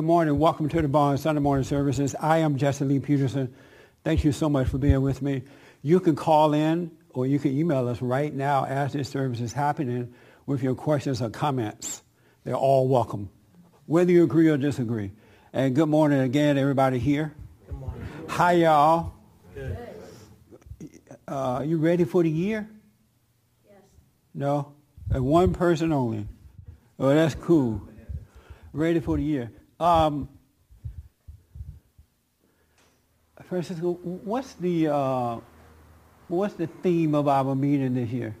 Good morning. Welcome to the BOND Sunday morning services. I am Jesse Lee Peterson. Thank you so much for being with me. You can call in or you can email us right now as this service is happening with your questions or comments. They're all welcome, whether you agree or disagree. And good morning again, everybody here. Good morning. Hi, y'all. Good. Uh, you ready for the year? Yes. No? And one person only. Oh, that's cool. Ready for the year. Um, Francisco, what's the uh, what's the theme of our meeting this year?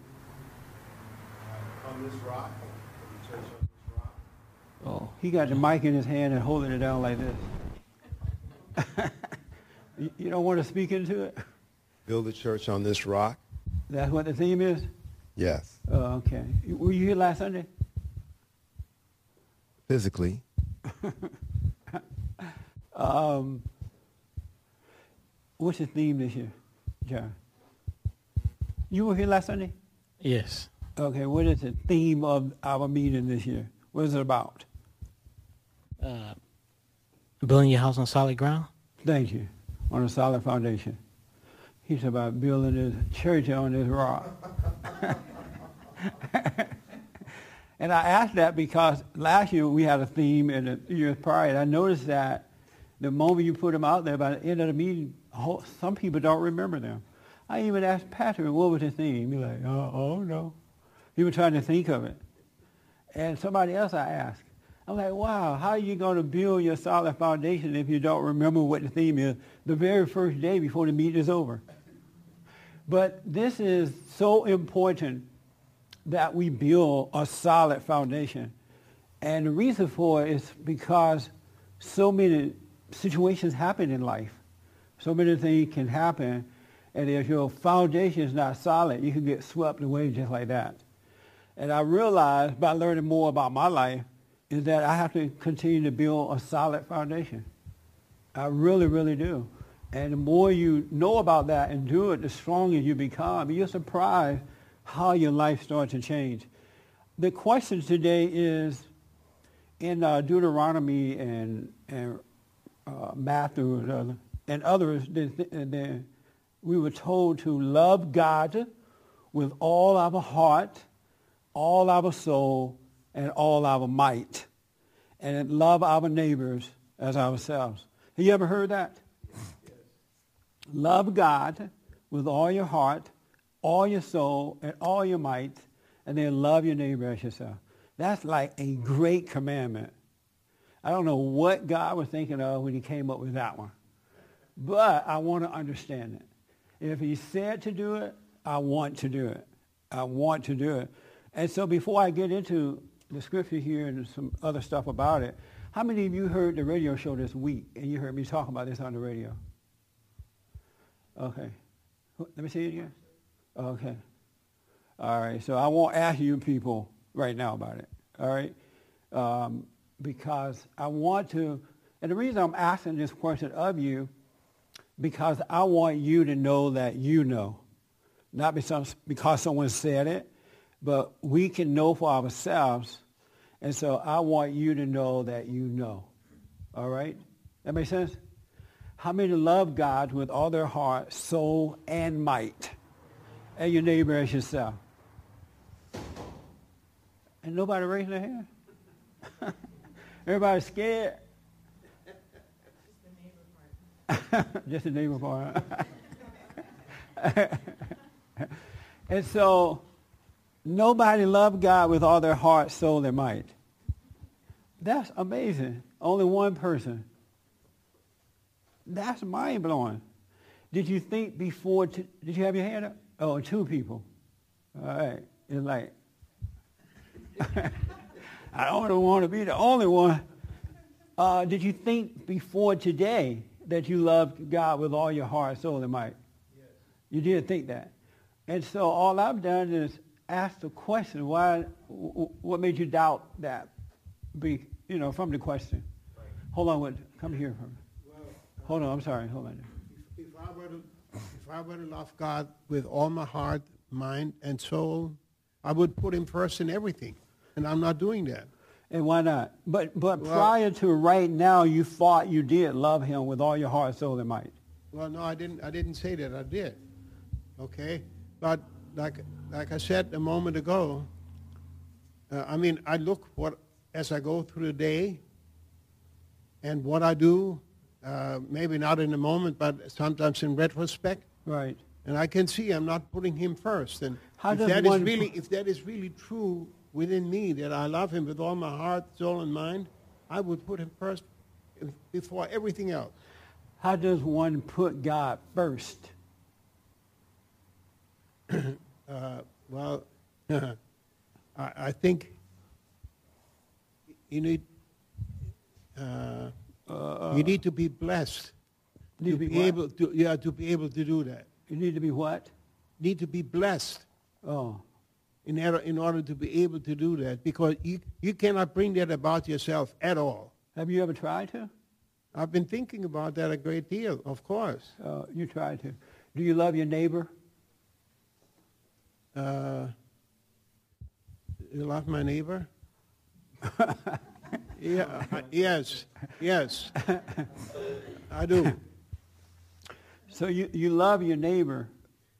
On this rock, on this rock. Oh, he got the mic in his hand and holding it down like this. you, you don't want to speak into it? Build a church on this rock? That's what the theme is? Yes. Oh, okay. Were you here last Sunday? Physically. Um, what's the theme this year, John? You were here last Sunday? Yes. Okay, what is the theme of our meeting this year? What is it about? Uh, building your house on solid ground. Thank you. On a solid foundation. He's about building his church on this rock. and I asked that because last year we had a theme and the years prior, and I noticed that the moment you put them out there, by the end of the meeting, whole- some people don't remember them. I even asked Patrick, what was the theme? He's like, oh, oh no. He was trying to think of it. And somebody else I asked, I'm like, wow, how are you going to build your solid foundation if you don't remember what the theme is the very first day before the meeting is over? But this is so important that we build a solid foundation. And the reason for it is because so many situations happen in life. So many things can happen. And if your foundation is not solid, you can get swept away just like that. And I realized by learning more about my life is that I have to continue to build a solid foundation. I really, really do. And the more you know about that and do it, the stronger you become. You're surprised how your life starts to change. The question today is in uh, Deuteronomy and, and uh, Matthew and, other, and others, they, they, we were told to love God with all our heart, all our soul, and all our might, and love our neighbors as ourselves. Have you ever heard that? Love God with all your heart, all your soul, and all your might, and then love your neighbor as yourself. That's like a great commandment. I don't know what God was thinking of when he came up with that one. But I want to understand it. If he said to do it, I want to do it. I want to do it. And so before I get into the scripture here and some other stuff about it, how many of you heard the radio show this week and you heard me talk about this on the radio? Okay. Let me see it again. Okay. All right. So I won't ask you people right now about it. All right. Um, because I want to, and the reason I'm asking this question of you, because I want you to know that you know. Not because, because someone said it, but we can know for ourselves. And so I want you to know that you know. All right? That makes sense? How many love God with all their heart, soul, and might? And your neighbor as yourself. And nobody raising their hand? Everybody scared? Just the neighbor part. Just the neighbor part. And so nobody loved God with all their heart, soul, and might. That's amazing. Only one person. That's mind blowing. Did you think before? Did you have your hand up? Oh, two people. All right. It's like I don't want to be the only one. Uh, did you think before today that you loved God with all your heart, soul, and might? Yes. You did think that. And so all I've done is ask the question, why, what made you doubt that? Be, you know, from the question. Right. Hold on, what, come here. Well, Hold on, I'm sorry, hold on. If, if, I were to, if I were to love God with all my heart, mind, and soul, I would put him first in everything. And I'm not doing that. And why not? But but Well- prior to right now, you thought you did love him with all your heart, soul, and might. Well, no, I didn't. I didn't say that. I did. Okay, but like like I said a moment ago, uh, I mean, I look what as I go through the day, and what I do. Uh, maybe not in a moment, but sometimes in retrospect, Right. and I can see I'm not putting him first. And How if that is really, if that is really true within me, that I love him with all my heart, soul, and mind, I would put him first before everything else. How does one put God first? Uh, well, I, I think you need uh, you need to be blessed to be be, able to yeah to be able to do that. You need to be what? Need to be blessed Oh, in order in order to be able to do that because you you cannot bring that about yourself at all. have you ever tried to? I've been thinking about that a great deal, of course. Uh, you tried to. Do you love your neighbor? Uh, you love my neighbor? yeah, I- yes, yes, I do. So you, you love your neighbor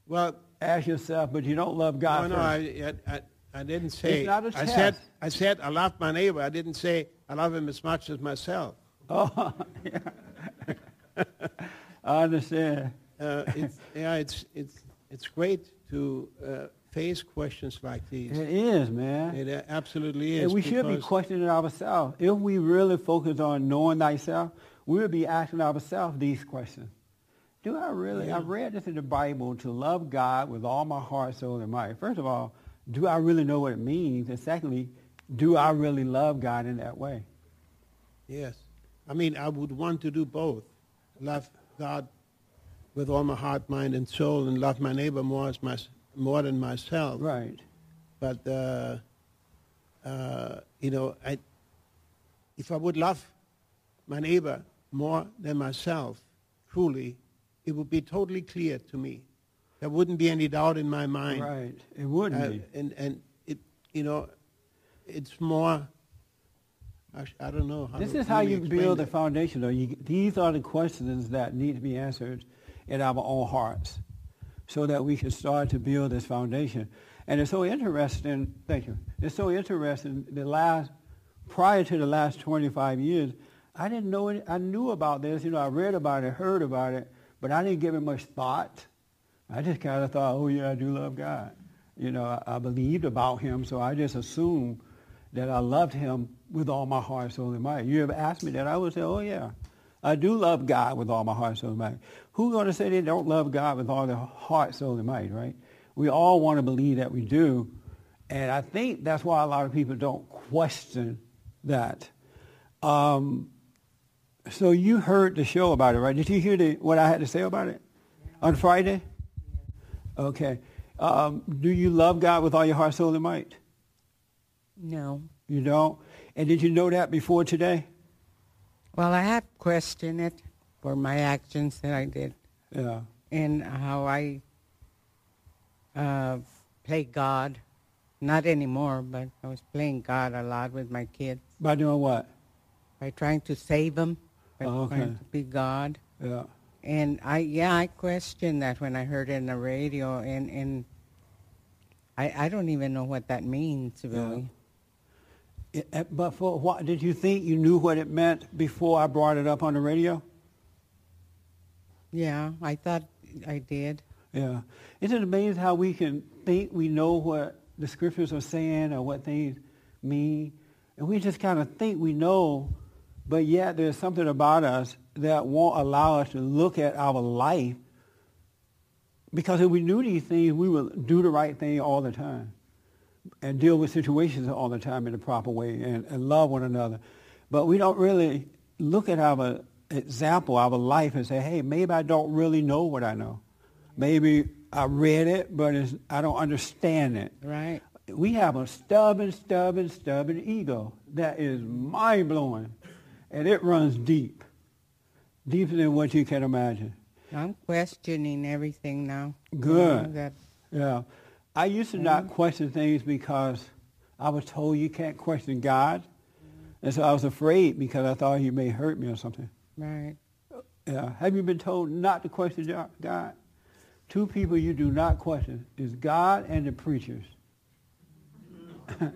Well, as yourself, but you don't love God no, first. I, I, I, didn't say. It's not a I said, test. I said I love my neighbor. I didn't say I love him as much as myself. Oh, yeah. I understand. Uh, it's, yeah, it's, it's, it's great to uh, face questions like these. It is, man. It absolutely is. and we should be questioning ourselves. If we really focus on knowing thyself, we would be asking ourselves these questions. Do I really, I Yeah. read this in the Bible, to love God with all my heart, soul, and mind. First of all, do I really know what it means? And secondly, do I really love God in that way? Yes. I mean, I would want to do both. Love God with all my heart, mind, and soul, and love my neighbor more, as my, more than myself. Right. But, uh, uh, you know, I, if I would love my neighbor more than myself, truly, it would be totally clear to me. There wouldn't be any doubt in my mind. Right. It wouldn't Uh, be. and, and it, you know, it's more, I, sh- I don't know how This is how you build that. foundation, though. You, these are the questions that need to be answered in our own hearts so that we can start to build this foundation. And it's so interesting, thank you, it's so interesting, the last, prior to the last 25 years, I didn't know, I knew about this, you know, I read about it, heard about it, but I didn't give it much thought. I just kind of thought, oh yeah, I do love God. You know, I, I believed about him, so I just assumed that I loved him with all my heart, soul, and might. You ever asked me that, I would say, oh yeah, I do love God with all my heart, soul, and might. Who's going to say they don't love God with all their heart, soul, and might, right? We all want to believe that we do, and I think that's why a lot of people don't question that. Um, so you heard the show about it, right? Did you hear the, what I had to say about it on Friday? Okay. Um, do you love God with all your heart, soul, and might? No. You don't? And did you know that before today? Well, I have questioned it for my actions that I did Yeah. and how I uh, play God. Not anymore, but I was playing God a lot with my kids By doing what? by trying to save them, by Oh, okay. trying to be God. Yeah. And I, yeah, I questioned that when I heard it in the radio, and and I, I don't even know what that means really. It- uh, but for what did you think you knew what it meant before I brought it up on the radio? Yeah, I thought I did. Yeah. Isn't it amazing how we can think we know what the scriptures are saying or what things mean? And we just kind of think we know, but yet there's something about us that won't allow us to look at our life because if we knew these things, we would do the right thing all the time and deal with situations all the time in the proper way and, and love one another. But we don't really look at our example, our life, and say, hey, maybe I don't really know what I know. Maybe I read it, but it's, I don't understand it. Right. We have a stubborn, stubborn, stubborn ego that is mind-blowing, and it runs deep, deeper than what you can imagine. I'm questioning everything now. you Good. know, that Yeah. I used to hmm? not question things because I was told you can't question God. And so I was afraid because I thought he may hurt me or something. Right. Yeah. Have you been told not to question God? Two people you do not question is God and the preachers.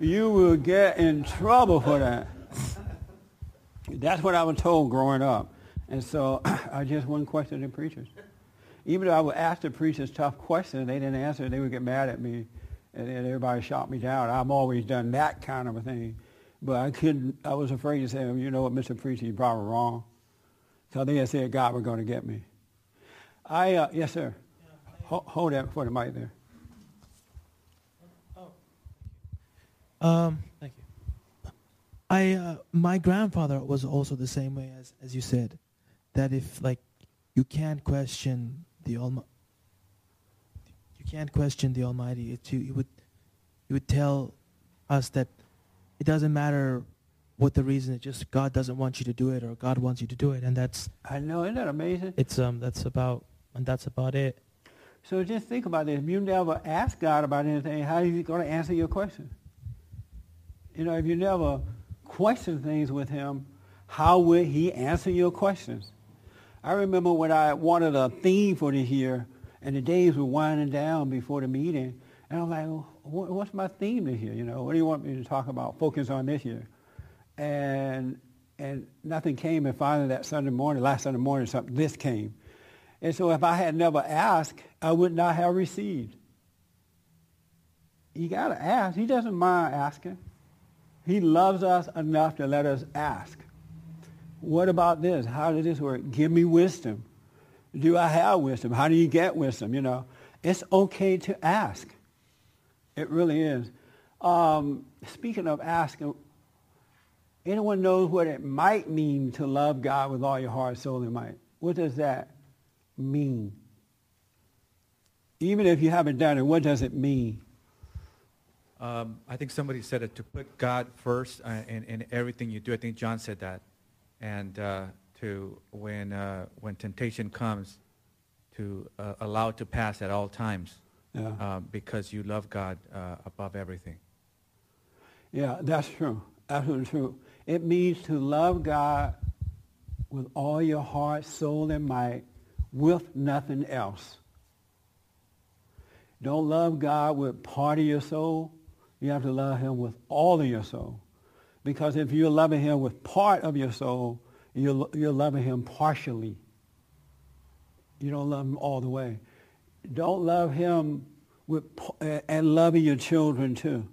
you will get in trouble for that. That's what I was told growing up. And so I just wouldn't question the preachers. Even though I would ask the preachers tough questions, and they didn't answer, they would get mad at me, and everybody shot me down. I've always done that kind of a thing. But I couldn't, I was afraid to say, well, you know what, Mr. Preacher, you're probably wrong. So they had said God was going to get me. I, uh, yes, sir. Ho- hold that for the mic there. Um, thank you. I uh, my grandfather was also the same way as as you said, that if like you can't question the Almighty, you can't question the Almighty. It you, would he would tell us that it doesn't matter what the reason. It's just God doesn't want you to do it, or God wants you to do it, and that's I know, isn't that amazing? it's um that's about and that's about it. So just think about this. If you never ask God about anything, how is he going to answer your question? You know, if you never question things with him, how will he answer your questions? I remember when I wanted a theme for this year, and the days were winding down before the meeting, and I'm like, what's my theme this year? You know, what do you want me to talk about, focus on this year? And and nothing came, and finally that Sunday morning, last Sunday morning, something this came. And so if I had never asked, I would not have received. You got to ask. He doesn't mind asking. He loves us enough to let us ask. What about this? How does this work? Give me wisdom. Do I have wisdom? How do you get wisdom? You know, it's okay to ask. It really is. Um, speaking of asking, anyone knows what it might mean to love God with all your heart, soul, and might? What does that mean? Even if you haven't done it, what does it mean? Um, I think somebody said it to put God first uh, in, in everything you do. I think John said that, and uh, to when uh, when temptation comes, to uh, allow it to pass at all times, Yeah. uh, because you love God uh, above everything. Yeah, that's true. Absolutely true. It means to love God with all your heart, soul, and might, with nothing else. Don't love God with part of your soul. You have to love him with all of your soul. Because if you're loving him with part of your soul, you're, you're loving him partially. You don't love him all the way. Don't love him with, and loving your children too.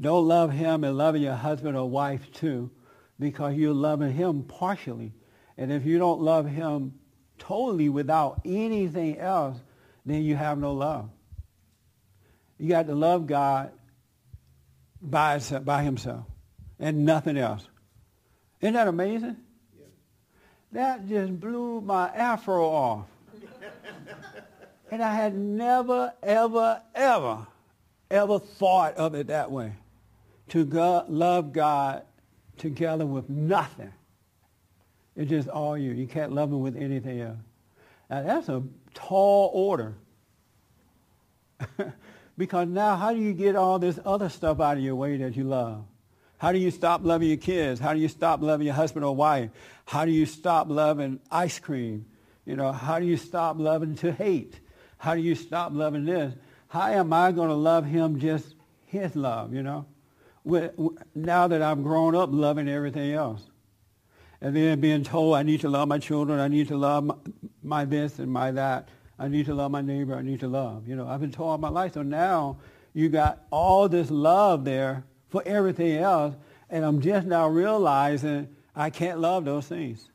Don't love him and loving your husband or wife too, because you're loving him partially. And if you don't love him totally without anything else, then you have no love. You got to love God by, by himself and nothing else. Isn't that amazing? That just blew my afro off. and I had never, ever, ever, ever thought of it that way. To go, love God together with nothing. It's just all you. You can't love him with anything else. Now that's a tall order. because now how do you get all this other stuff out of your way that you love? How do you stop loving your kids? How do you stop loving your husband or wife? How do you stop loving ice cream? You know, how do you stop loving to hate? How do you stop loving this? How am I going to love him just his love, you know? Now that I'm grown up loving everything else. And then being told I need to love my children, I need to love my, my this and my that. I need to love my neighbor, I need to love. You know, I've been told all my life. So now you got all this love there for everything else, and I'm just now realizing I can't love those things.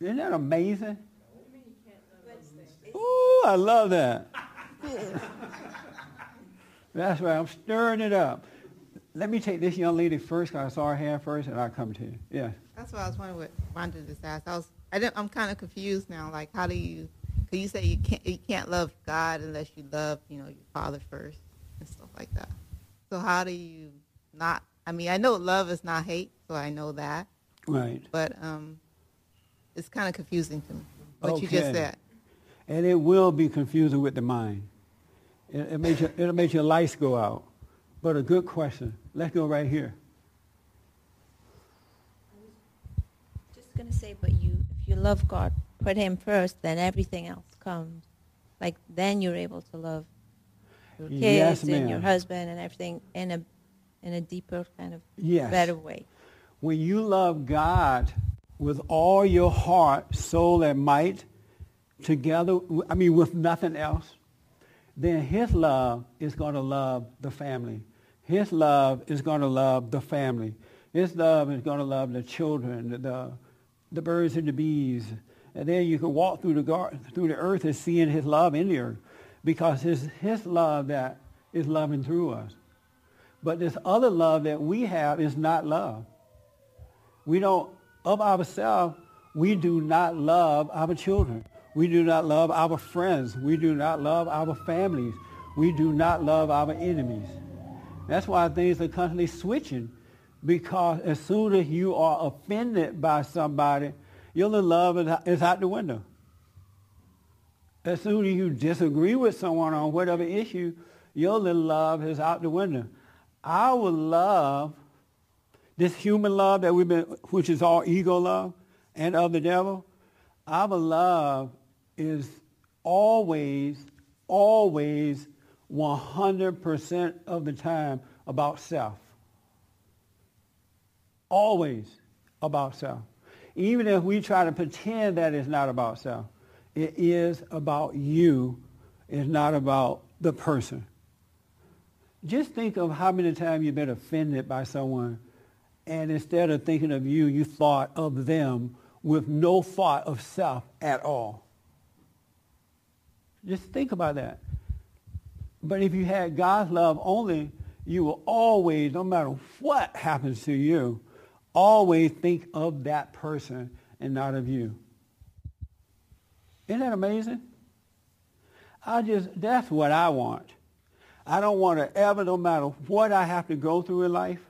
Isn't that amazing? Ooh, I love that. That's right. I'm stirring it up. Let me take this young lady first, because I saw her hand first, and I'll come to you. Yeah. That's what I was wondering. What wanted just asked. I was. I didn't, I'm kind of confused now. Like, how do you? Cause you say you can't. You can't love God unless you love, you know, your father first and stuff like that. So how do you not? I mean, I know love is not hate, so I know that. Right. But um, it's kind of confusing to me what you Okay. just said. And it will be confusing with the mind. It, it makes your, it'll make your lights go out. but a good question. Let's go right here. Just gonna say, but you, if you love God, put Him first, then everything else comes. Like then you're able to love your kids Yes, and your husband and everything in a in a deeper kind of Yes. better way. When you love God with all your heart, soul, and might, together, I mean, with nothing else, then His love is going to love the family. His love is going to love the family. His love is going to love the children, the, the, birds and the bees. And then you can walk through the garden, through the earth and seeing His love in the earth, because His His love that is loving through us. But this other love that we have is not love. We don't, of ourselves, we do not love our children. We do not love our friends. We do not love our families. We do not love our enemies. That's why things are constantly switching because as soon as you are offended by somebody, your love is out the window. As soon as you disagree with someone on whatever issue, your little love is out the window. Our love, this human love that we've been, which is all ego love and of the devil, our love is always, always 100% of the time about self. Always about self. Even if we try to pretend that it's not about self, it is about you. It's not about the person. Just think of how many times you've been offended by someone, and instead of thinking of you, you thought of them with no thought of self at all. Just think about that. But if you had God's love only, you will always, no matter what happens to you, always think of that person and not of you. Isn't that amazing? I just, that's what I want. I don't want to ever, no matter what I have to go through in life,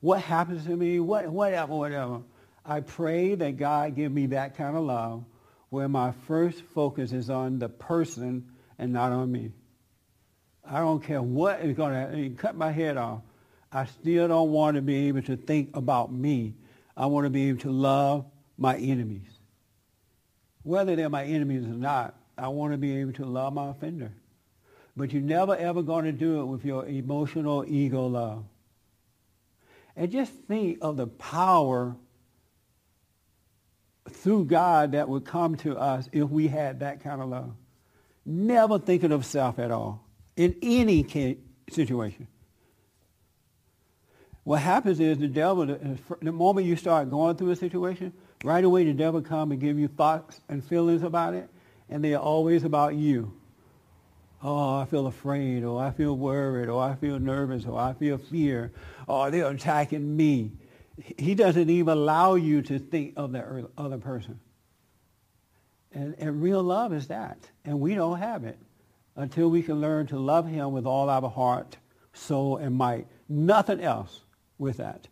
what happens to me, what, whatever, whatever. I pray that God give me that kind of love where my first focus is on the person and not on me. I don't care what is going to cut my head off. I still don't want to be able to think about me. I want to be able to love my enemies. Whether they're my enemies or not, I want to be able to love my offender. But you're never ever going to do it with your emotional ego love. And just think of the power through God that would come to us if we had that kind of love. Never thinking of self at all in any situation. What happens is the devil, the, moment you start going through a situation, right away the devil come and give you thoughts and feelings about it, and they are always about you. Oh, I feel afraid, or I feel worried, or I feel nervous, or I feel fear, or they're attacking me. He doesn't even allow you to think of the other person. And, and real love is that. And we don't have it until we can learn to love him with all our heart, soul, and might. Nothing else with that.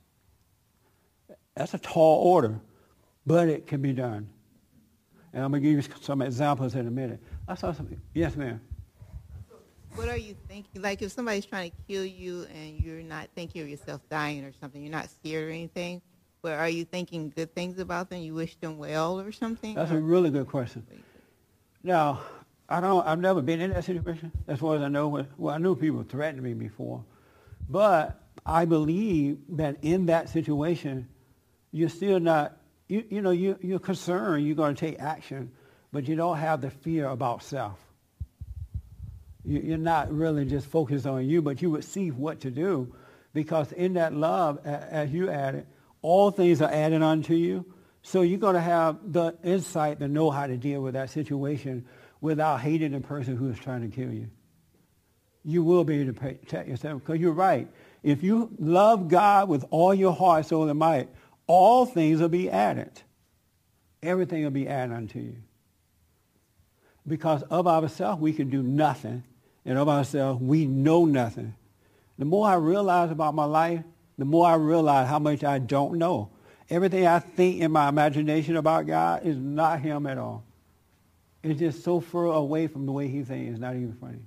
That's a tall order, but it can be done. And I'm going to give you some examples in a minute. I saw something. Yes, ma'am. What are you thinking? Like if somebody's trying to kill you and you're not thinking of yourself dying or something, you're not scared or anything, but are you thinking good things about them? You wish them well or something? That's or? a really good question. Now, I don't. I've never been in that situation. As far as I know, well, I knew people threatened me before, but I believe that in that situation, you're still not. You, you know, you, you're concerned. You're going to take action, but you don't have the fear about self. You, you're not really just focused on you, but you would see what to do, because in that love, as you added, all things are added unto you. So you're going to have the insight to know how to deal with that situation without hating the person who is trying to kill you. You will be able to protect yourself because you're right. If you love God with all your heart, soul, and might, all things will be added. Everything will be added unto you. Because of ourselves, we can do nothing. And of ourselves, we know nothing. The more I realize about my life, the more I realize how much I don't know. Everything I think in my imagination about God is not him at all. It's just so far away from the way he thinks. It's not even funny.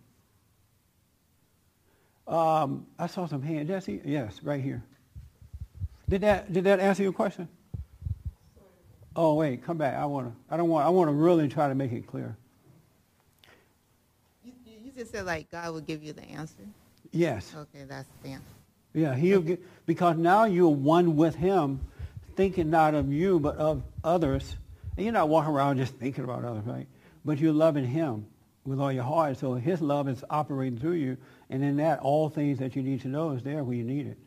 Um, I saw some hands. See? Yes, right here. Did that did that answer your question? Oh wait, come back. I wanna. I don't want. I want to really try to make it clear. You, you just said like God will give you the answer. Yes. Okay, that's the answer. Yeah. He'll get because now you're one with Him, thinking not of you but of others, and you're not walking around just thinking about others, right? But you're loving Him with all your heart. So His love is operating through you, and in that, all things that you need to know is there when you need it.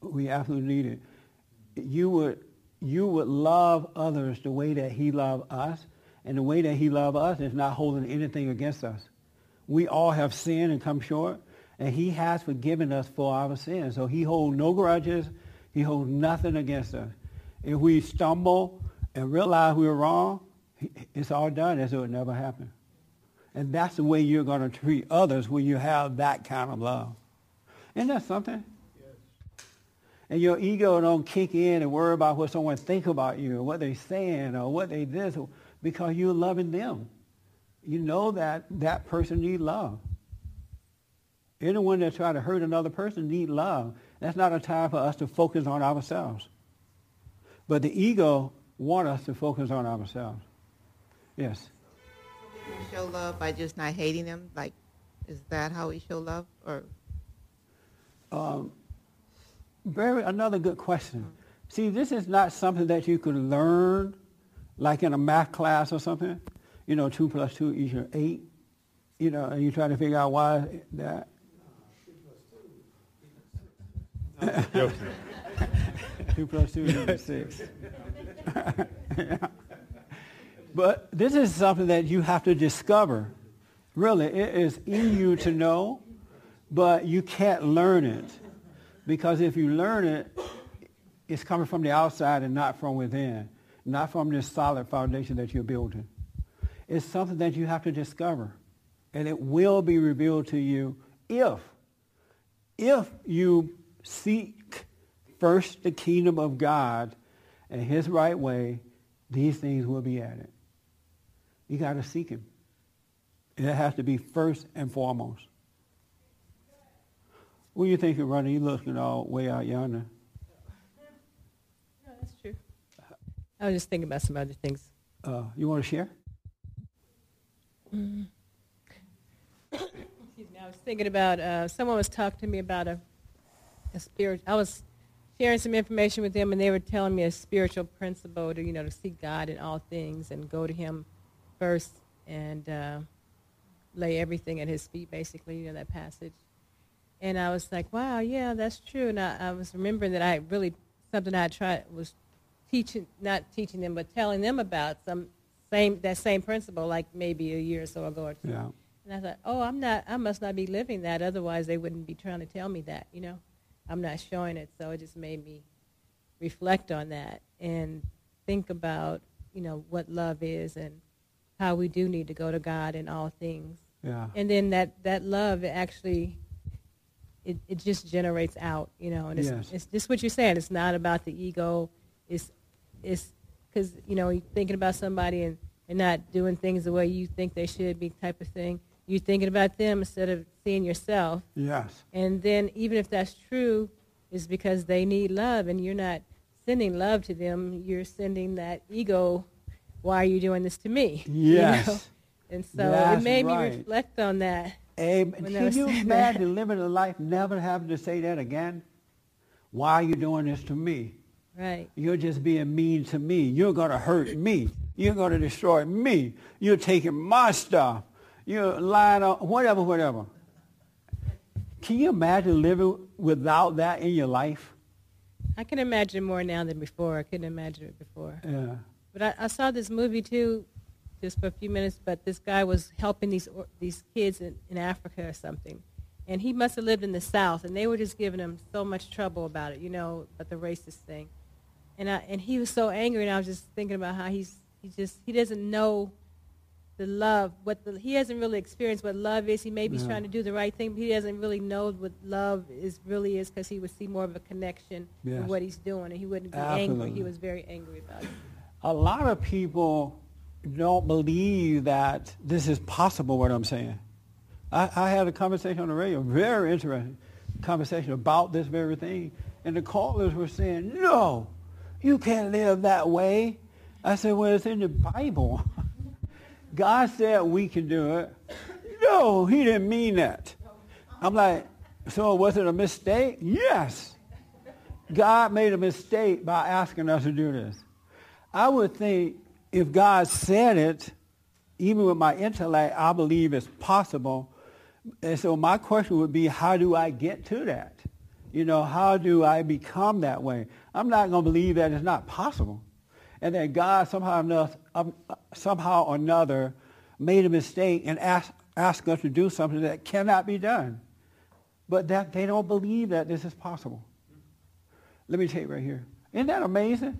We absolutely need it. You would you would love others the way that He loved us, and the way that He loved us is not holding anything against us. We all have sinned and come short, and He has forgiven us for our sins. So He holds no grudges. He holds nothing against us. If we stumble and realize we were wrong, it's all done as though it never happened. And that's the way you're going to treat others when you have that kind of love. Isn't that something? And your ego don't kick in and worry about what someone think about you or what they're saying or what they this because you're loving them. You know that that person need love. Anyone that try to hurt another person need love. That's not a time for us to focus on ourselves. But the ego want us to focus on ourselves. Yes. Show love by just not hating them. Like, is that how we show love? Or Um, very another good question. See, this is not something that you could learn, like in a math class or something. You know, two plus two equals eight. You know, and you try to figure out why that. two plus two equals six. Yeah. But this is something that you have to discover. Really, it is in you to know, but you can't learn it. Because if you learn it, it's coming from the outside and not from within, not from this solid foundation that you're building. It's something that you have to discover. And it will be revealed to you if, if you seek first the kingdom of God and his right way, these things will be added. You got to seek him. It has to be first and foremost. What are you thinking, Ronnie? You looking all way out yonder. No, that's true. I was just thinking about some other things. Uh, you want to share? Excuse me. I was thinking about uh, someone was talking to me about a, a spirit. I was sharing some information with them, and they were telling me a spiritual principle to you know to seek God in all things and go to Him first and uh, lay everything at His feet. Basically, you know that passage. And I was like, wow, yeah, that's true. And I, I was remembering that I really something I tried was teaching, not teaching them, but telling them about some same that same principle, like maybe a year or so ago or two. Yeah. And I thought, oh, I'm not, I must not be living that. Otherwise, they wouldn't be trying to tell me that, you know. I'm not showing it. So it just made me reflect on that and think about, you know, what love is and how we do need to go to God in all things. Yeah. And then that, that love actually, it, it just generates out, you know. And it's, Yes. it's just what you're saying. It's not about the ego. It's, it's because, you know, you're thinking about somebody and, and not doing things the way you think they should be type of thing. You're thinking about them instead of seeing yourself. Yes. And then even if that's true, it's because they need love and you're not sending love to them. You're sending that ego, why are you doing this to me? You Yes. know? And so it made right. me reflect on that. They can you imagine living a life never having to say that again? Why are you doing this to me? Right. You're just being mean to me. You're going to hurt me. You're going to destroy me. You're taking my stuff. You're lying on whatever, whatever. Can you imagine living without that in your life? I can imagine more now than before. I couldn't imagine it before. Yeah. But I, I saw this movie too, just for a few minutes. But this guy was helping these or, these kids in, in Africa or something, and he must have lived in the South, and they were just giving him so much trouble about it, you know, about the racist thing. And I, and he was so angry, and I was just thinking about how he's he just he doesn't know the love what the, he hasn't really experienced what love is. He may be Yeah. trying to do the right thing, but he doesn't really know what love is really is because he would see more of a connection Yes. with what he's doing, and he wouldn't be angry. He was very angry about it. A lot of people don't believe that this is possible, what I'm saying. I, I had a conversation on the radio, very interesting conversation about this very thing. And the callers were saying, no, you can't live that way. I said, well, it's in the Bible. God said we can do it. No, he didn't mean that. I'm like, so was it a mistake? Yes. God made a mistake by asking us to do this. I would think if God said it, even with my intellect, I believe it's possible. And so my question would be, how do I get to that? You know, how do I become that way? I'm not going to believe that it's not possible. And that God somehow, enough, um, somehow or another made a mistake and asked, asked us to do something that cannot be done. But that they don't believe that this is possible. Let me tell you right here. Isn't that amazing?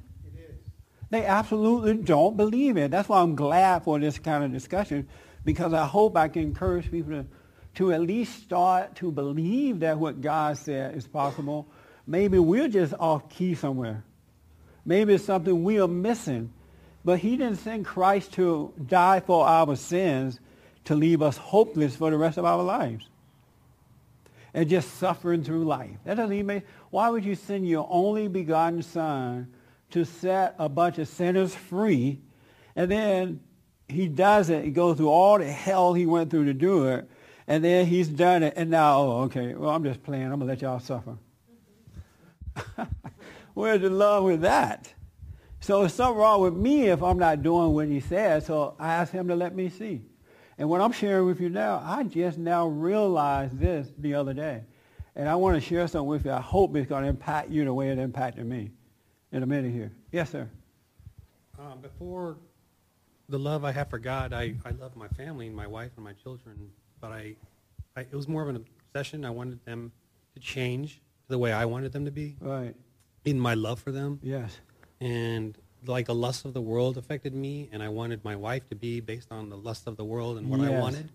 They absolutely don't believe it. That's why I'm glad for this kind of discussion because I hope I can encourage people to, to at least start to believe that what God said is possible. Maybe we're just off key somewhere. Maybe it's something we are missing. But he didn't send Christ to die for our sins to leave us hopeless for the rest of our lives and just suffering through life. That doesn't even make, why would you send your only begotten son to set a bunch of sinners free and then he does it, he goes through all the hell he went through to do it, and then he's done it, and now, oh, okay, well, I'm just playing. I'm going to let y'all suffer. Where's the love with that? So there's something wrong with me if I'm not doing what he said, so I asked him to let me see. And what I'm sharing with you now, I just now realized this the other day. And I want to share something with you. I hope it's going to impact you the way it impacted me in a minute here. Yes, sir. Uh, before the love I have for God, I, I love my family and my wife and my children, but I, I, it was more of an obsession. I wanted them to change the way I wanted them to be Right. in my love for them. Yes. And like the lust of the world affected me, and I wanted my wife to be based on the lust of the world and what I wanted.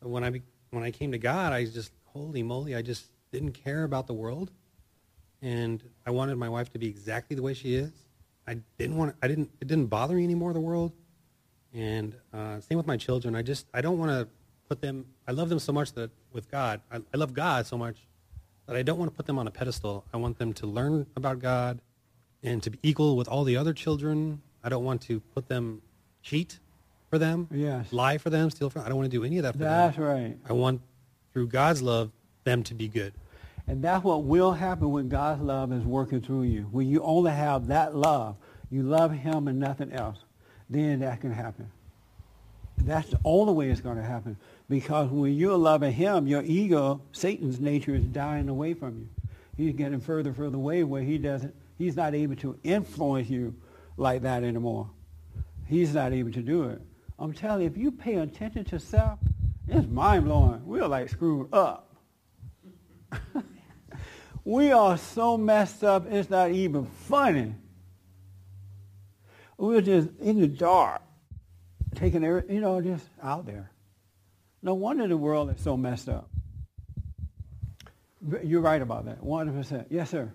But when I, when I came to God, I just, holy moly, I just didn't care about the world. And I wanted my wife to be exactly the way she is. I didn't want, I didn't, it didn't bother me anymore, the world. And uh, same with my children. I just, I don't want to put them, I love them so much that with God, I, I love God so much that I don't want to put them on a pedestal. I want them to learn about God and to be equal with all the other children. I don't want to put them, cheat for them, Yes. lie for them, steal for them. I don't want to do any of that for That's them. right. I want, through God's love, them to be good. And that's what will happen when God's love is working through you. When you only have that love, you love him and nothing else, then that can happen. That's the only way it's going to happen. Because when you're loving him, your ego, Satan's nature is dying away from you. He's getting further further away where he doesn't, he's not able to influence you like that anymore. He's not able to do it. I'm telling you, if you pay attention to self, it's mind-blowing. We're like screwed up. we are so messed up, it's not even funny. We're just in the dark, taking every, you know, just out there. No wonder the world is so messed up. You're right about that, 100%. Yes, sir.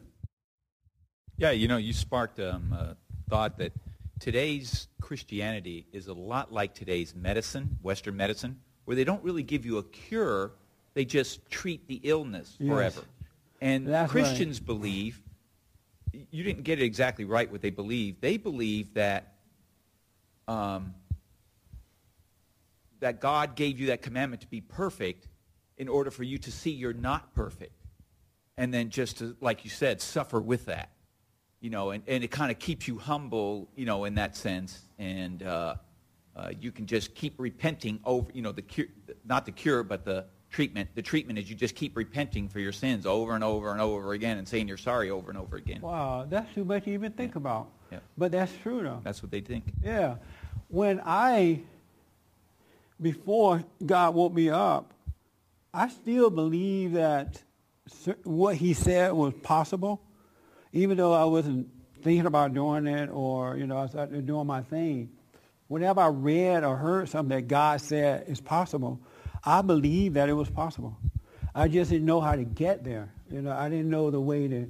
Yeah, you know, you sparked um, a thought that today's Christianity is a lot like today's medicine, Western medicine, where they don't really give you a cure, they just treat the illness Yes. forever. And That's right. Christians believe, you didn't get it exactly right what they believe. They believe that um, that God gave you that commandment to be perfect in order for you to see you're not perfect. And then just to, like you said, suffer with that. You know, and, and it kind of keeps you humble, you know, in that sense. And uh, uh, you can just keep repenting over, you know, the cure, not the cure, but the treatment. The treatment is you just keep repenting for your sins over and over and over again and saying you're sorry over and over again. Wow, that's too much to even think about. Yeah. But that's true, though. That's what they think. Yeah. When I, before God woke me up, I still believe that what he said was possible, even though I wasn't thinking about doing it or, you know, I there doing my thing. Whenever I read or heard something that God said is possible, I believed that it was possible. I just didn't know how to get there. You know, I didn't know the way to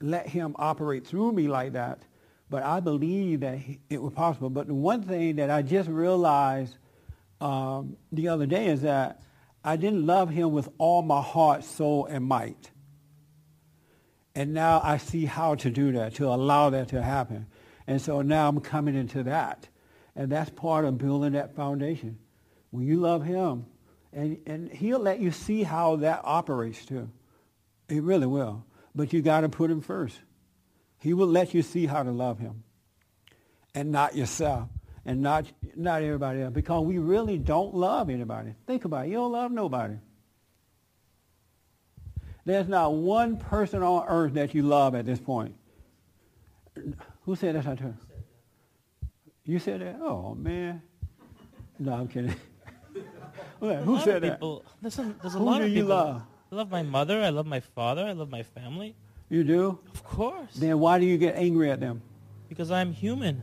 let him operate through me like that. But I believed that it was possible. But the one thing that I just realized um, the other day is that I didn't love him with all my heart, soul, and might. And now I see how to do that, to allow that to happen. And so now I'm coming into that. And that's part of building that foundation. When you love him, and, and he'll let you see how that operates too. He really will. But you got to put him first. He will let you see how to love him and not yourself and not, not everybody else because we really don't love anybody. Think about it. You don't love nobody. There's not one person on earth that you love at this point. Who said that's not? You said that? Oh, man. No, I'm kidding. Who A who lot said that? people, There's a, there's a Who lot do of you people. love? I love my mother. I love my father. I love my family. You do? Of course. Then why do you get angry at them? Because I'm human.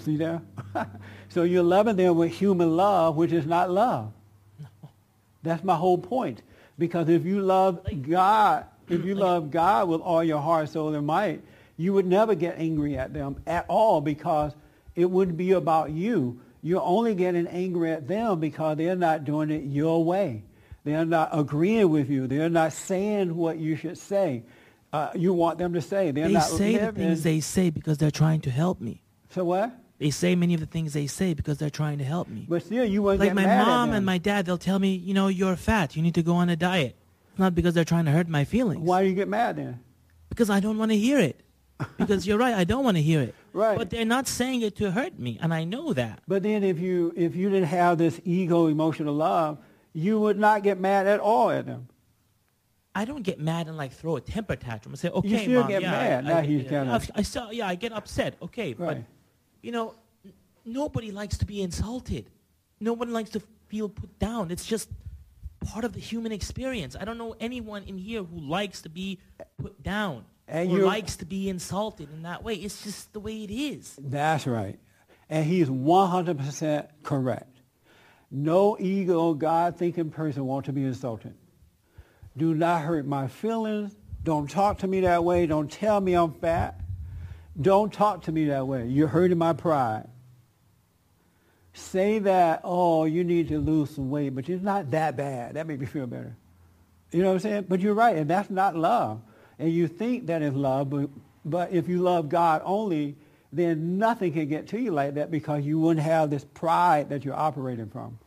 See there? so you're loving them with human love, which is not love. No. That's my whole point. Because if you love God, if you love God with all your heart, soul, and might, you would never get angry at them at all because it wouldn't be about you. You're only getting angry at them because they're not doing it your way. They're not agreeing with you. They're not saying what you should say. Uh, you want them to say. They're they not say the things they say because they're trying to help me. So what? They say many of the things they say because they're trying to help me. But still, you wouldn't like get my mom and my dad, they'll tell me, you know, you're fat. You need to go on a diet. It's not because they're trying to hurt my feelings. Why do you get mad then? Because I don't want to hear it. Because you're right, I don't want to hear it. Right. But they're not saying it to hurt me, and I know that. But then if you if you didn't have this ego emotional love, you would not get mad at all at them. I don't get mad and like throw a temper tantrum and say, okay, You still mom, get yeah, mad. I, Now I, he's yeah, kinda- I, I yeah, I get upset. Okay, but you know, n- nobody likes to be insulted. No one likes to feel put down. It's just part of the human experience. I don't know anyone in here who likes to be put down And or likes to be insulted in that way. It's just the way it is. That's right. And he's 100% correct. No ego, God-thinking person wants to be insulted. Do not hurt my feelings. Don't talk to me that way. Don't tell me I'm fat. Don't talk to me that way. You're hurting my pride. Say that, oh, you need to lose some weight, but it's not that bad. That made me feel better. You know what I'm saying? But you're right, and that's not love. And you think that is love, but, but if you love God only, then nothing can get to you like that because you wouldn't have this pride that you're operating from.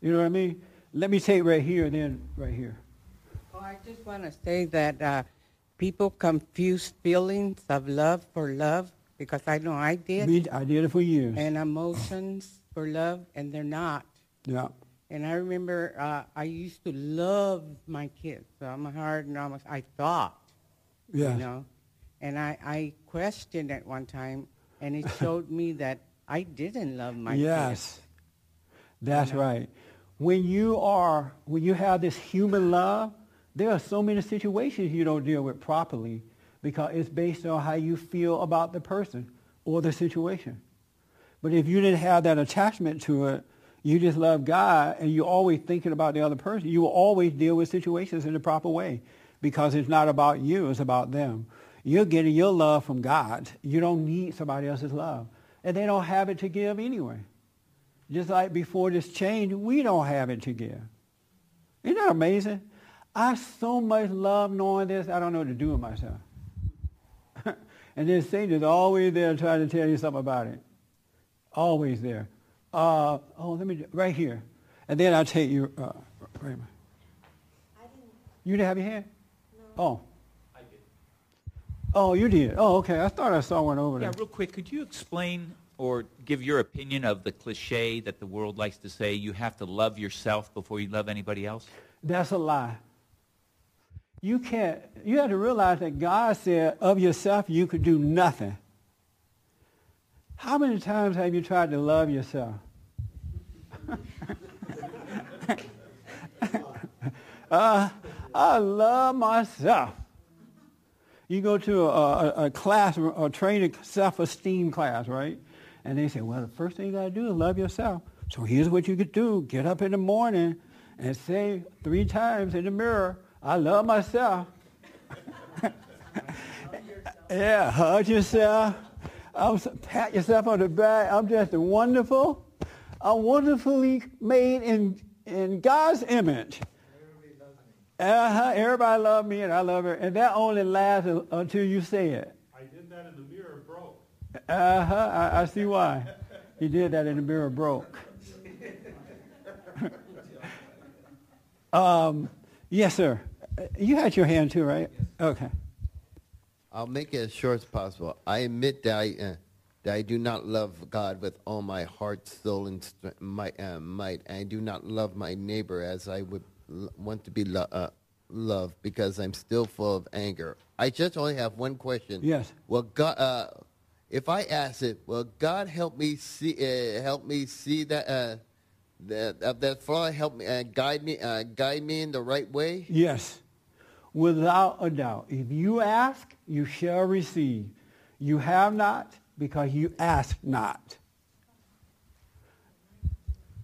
You know what I mean? Let me take right here and then right here. Oh, I just want to say that uh, people confuse feelings of love for love because I know I did, Me, I did it for years. and emotions for love, and they're not. yeah. And I remember uh, I used to love my kids. So I'm a hard and almost, I thought, Yeah. you know. And I, I questioned at one time, and it showed me that I didn't love my kids. yes. That's You know? right. When you are, when you have this human love, there are so many situations you don't deal with properly because it's based on how you feel about the person or the situation. But if you didn't have that attachment to it, you just love God and you're always thinking about the other person, you will always deal with situations in the proper way because it's not about you, it's about them. You're getting your love from God. You don't need somebody else's love. And they don't have it to give anyway. Just like before this change, we don't have it to give. Isn't that amazing? I so much love knowing this, I don't know what to do with myself. and then Satan is always there trying to tell you something about it. Always there. Uh, oh, let me, do- right here. And then I'll take you, uh, wait a minute. You didn't have your hand? Oh. I did. Oh, you did? Oh, okay. I thought I saw one over Yeah, there. Yeah, real quick, could you explain or give your opinion of the cliche that the world likes to say, you have to love yourself before you love anybody else? That's a lie. You can't, you have to realize that God said of yourself you could do nothing. How many times have you tried to love yourself? uh, I love myself. You go to a, a, a class, a training self-esteem class, right? And they say, well, the first thing you got to do is love yourself. So here's what you could do. Get up in the morning and say three times in the mirror, I love myself. yeah, hug yourself. I'm, pat yourself on the back. I'm just wonderful. I'm wonderfully made in in God's image. Uh-huh. Everybody love me and I love her. And that only lasts un- until you say it. I did that in the mirror, broke. Uh-huh. I, I see why. You did that in the mirror broke. um, yes, sir. Uh, You had your hand too, right? Okay. I'll make it as short as possible. I admit that I, uh, that I do not love God with all my heart, soul, and st- my, uh, might. I do not love my neighbor as I would l- want to be lo- uh, loved because I'm still full of anger. I just only have one question. Yes. Well, God, uh, if I ask it, will God help me see uh, help me see that uh, that uh, that flaw? Help me uh, guide me uh, guide me in the right way. Yes, without a doubt. If you ask, you shall receive. You have not because you ask not.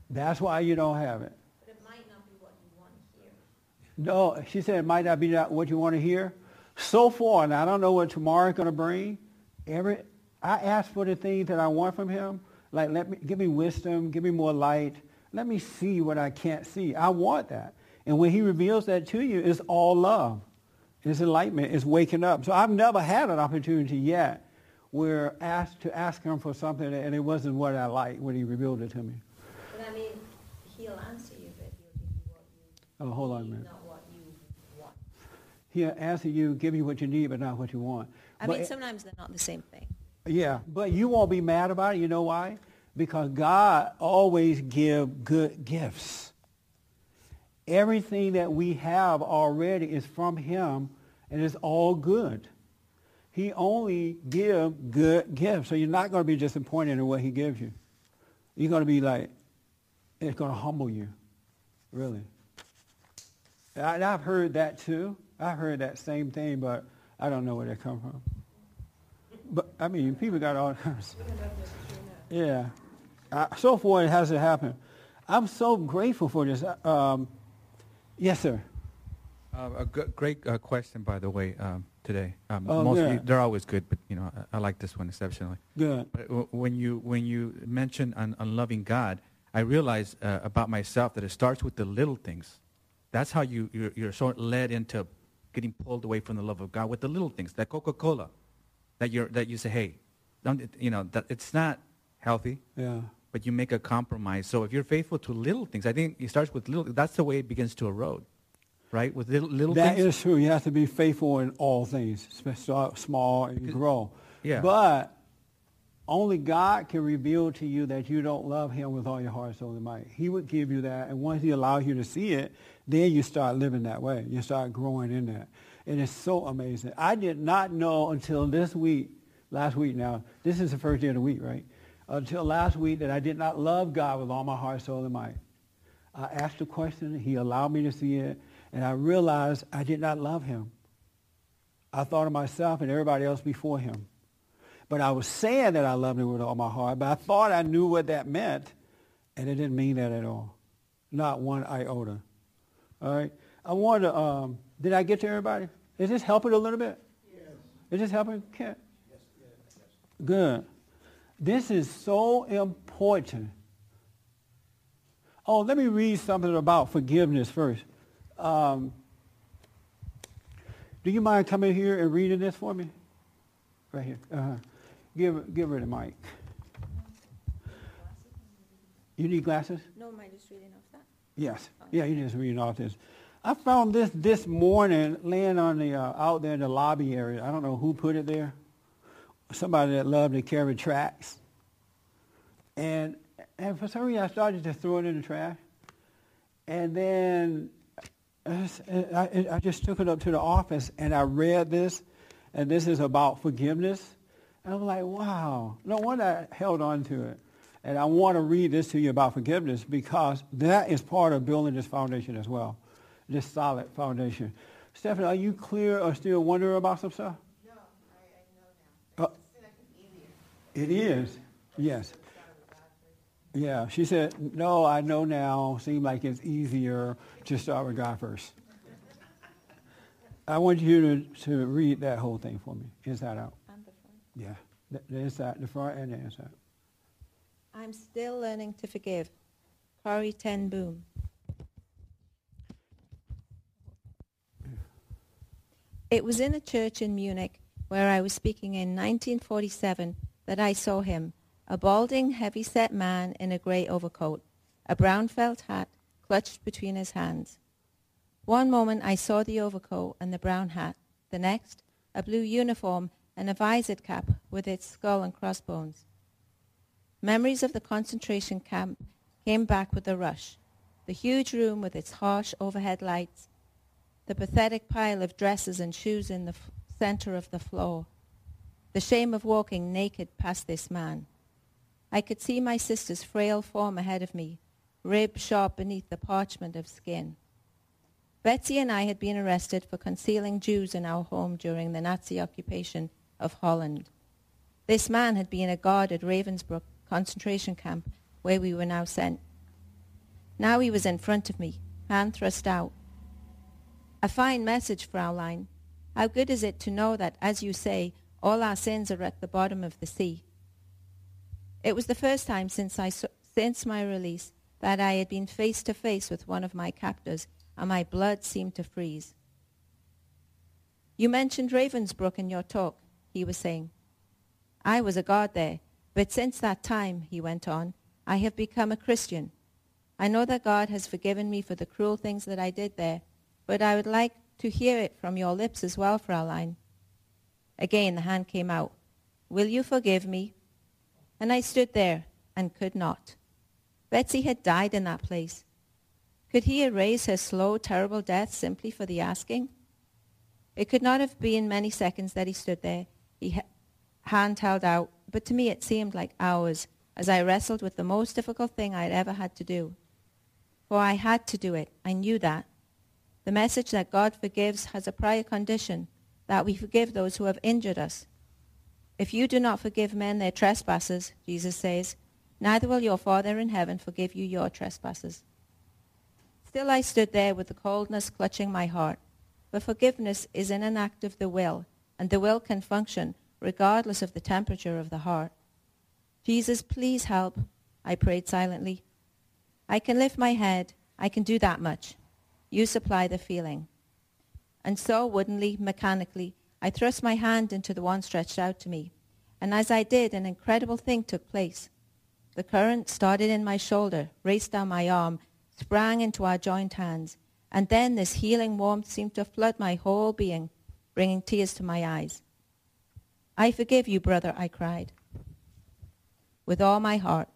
That's why you don't have it. But it might not be what you want to hear. No, she said it might not be what you want to hear. So far, and I don't know what tomorrow is going to bring. Every I ask for the things that I want from him. Like let me give me wisdom, give me more light. Let me see what I can't see. I want that. And when he reveals that to you, it's all love. It's enlightenment. It's waking up. So I've never had an opportunity yet where asked to ask him for something and it wasn't what I like when he revealed it to me. But I mean, he'll answer you, but he'll give you what you Oh, hold on a minute. not what you want. He'll answer you, give you what you need, but not what you want. I But- mean, sometimes they're not the same thing. Yeah, but you won't be mad about it. You know why? Because God always give good gifts. Everything that we have already is from him and it's all good. He only give good gifts. So you're not going to be disappointed in what he gives you. You're going to be like, it's going to humble you. Really. And I've heard that too. I've heard that same thing, but I don't know where they come from. But I mean, people got all kinds. Yeah. So far, it hasn't happened. I'm so grateful for this. Um, yes, sir. Uh, a g- great uh, question, by the way, um, today. Um, Oh, most good. they're always good, but you know, I, I like this one exceptionally. Good. But w- when you when you mention on, on loving God, I realize uh, about myself that it starts with the little things. That's how you you're, you're sort of led into getting pulled away from the love of God with the little things. That Coca Cola, that you that you say, hey, don't, you know that it's not healthy. Yeah. But you make a compromise. So if you're faithful to little things, I think it starts with little. That's the way it begins to erode, right? With little little That things. is true. You have to be faithful in all things. Start small and grow. Yeah. But only God can reveal to you that you don't love him with all your heart, soul, and might. He would give you that. And once he allows you to see it, then you start living that way. You start growing in that. And it's so amazing. I did not know until this week, last week now, this is the first day of the week, right? Until last week that I did not love God with all my heart, soul, and might. I asked a question. He allowed me to see it. And I realized I did not love him. I thought of myself and everybody else before him. But I was saying that I loved him with all my heart, but I thought I knew what that meant, and it didn't mean that at all. Not one iota. All right? I want to, um, did I get to everybody? Is this helping a little bit? Yes. Is this helping? Yes, yes. Good. This is so important. Oh, let me read something about forgiveness first. Um, do you mind coming here and reading this for me? Right here. Uh-huh. Give, give her the mic. You need glasses? No, am I just reading off that? Yes. Yeah, you're just reading off this. I found this this morning laying on the uh, out there in the lobby area. I don't know who put it there. Somebody that loved to carry tracks. And and for some reason I started to throw it in the trash. And then I, I just took it up to the office and I read this, and this is about forgiveness. And I'm like, wow. No wonder I held on to it. And I want to read this to you about forgiveness because that is part of building this foundation as well, this solid foundation. Stephanie, are you clear or still wondering about some stuff? It is, yes. Yeah, she said, no, I know now. Seems like it's easier to start with God first. I want you to, to read that whole thing for me, inside out. And the front. Yeah, the, the inside, the front and the inside. I'm still learning to forgive. Corrie Ten Boom. It was in a church in Munich where I was speaking in 1947 that I saw him, a balding, heavy-set man in a grey overcoat, a brown felt hat clutched between his hands. One moment I saw the overcoat and the brown hat. The next, a blue uniform and a visored cap with its skull and crossbones. Memories of the concentration camp came back with a rush. The huge room with its harsh overhead lights, the pathetic pile of dresses and shoes in the f- center of the floor, the shame of walking naked past this man. I could see my sister's frail form ahead of me, rib sharp beneath the parchment of skin. Betsy and I had been arrested for concealing Jews in our home during the Nazi occupation of Holland. This man had been a guard at Ravensbrück concentration camp where we were now sent. Now he was in front of me, hand thrust out. A fine message, Fraulein. How good is it to know that, as you say, all our sins are at the bottom of the sea? It was the first time since, I, since my release that I had been face to face with one of my captors, and my blood seemed to freeze. You mentioned Ravensbrück in your talk, he was saying. I was a guard there, but since that time, he went on, I have become a Christian. I know that God has forgiven me for the cruel things that I did there, but I would like to hear it from your lips as well, Fraulein. Again the hand came out. Will you forgive me? And I stood there and could not. Betsy had died in that place. Could he erase her slow, terrible death simply for the asking? It could not have been many seconds that he stood there, he hand held out, but to me it seemed like hours as I wrestled with the most difficult thing I had ever had to do. For I had to do it. I knew that. The message that God forgives has a prior condition, that we forgive those who have injured us. If you do not forgive men their trespasses, Jesus says, neither will your Father in heaven forgive you your trespasses. Still I stood there with the coldness clutching my heart. But forgiveness is in an act of the will, and the will can function regardless of the temperature of the heart. Jesus, please help, I prayed silently. I can lift my head. I can do that much. You supply the feeling. And so, woodenly, mechanically, I thrust my hand into the one stretched out to me. And as I did, an incredible thing took place. The current started in my shoulder, raced down my arm, sprang into our joined hands, and then this healing warmth seemed to flood my whole being, bringing tears to my eyes. I forgive you, brother, I cried, with all my heart.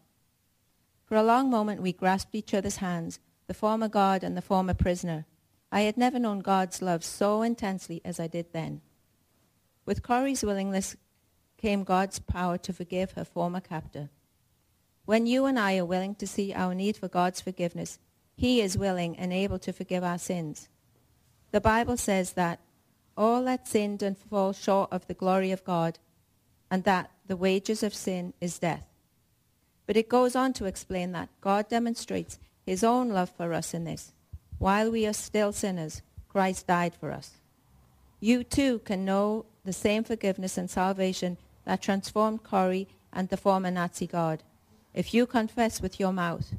For a long moment we grasped each other's hands, the former guard and the former prisoner. I had never known God's love so intensely as I did then. With Corrie's willingness came God's power to forgive her former captor. When you and I are willing to see our need for God's forgiveness, he is willing and able to forgive our sins. The Bible says that all that sinned and fall short of the glory of God, and that the wages of sin is death. But it goes on to explain that God demonstrates his own love for us in this. While we are still sinners, Christ died for us. You too can know the same forgiveness and salvation that transformed Corrie and the former Nazi guard. If you confess with your mouth,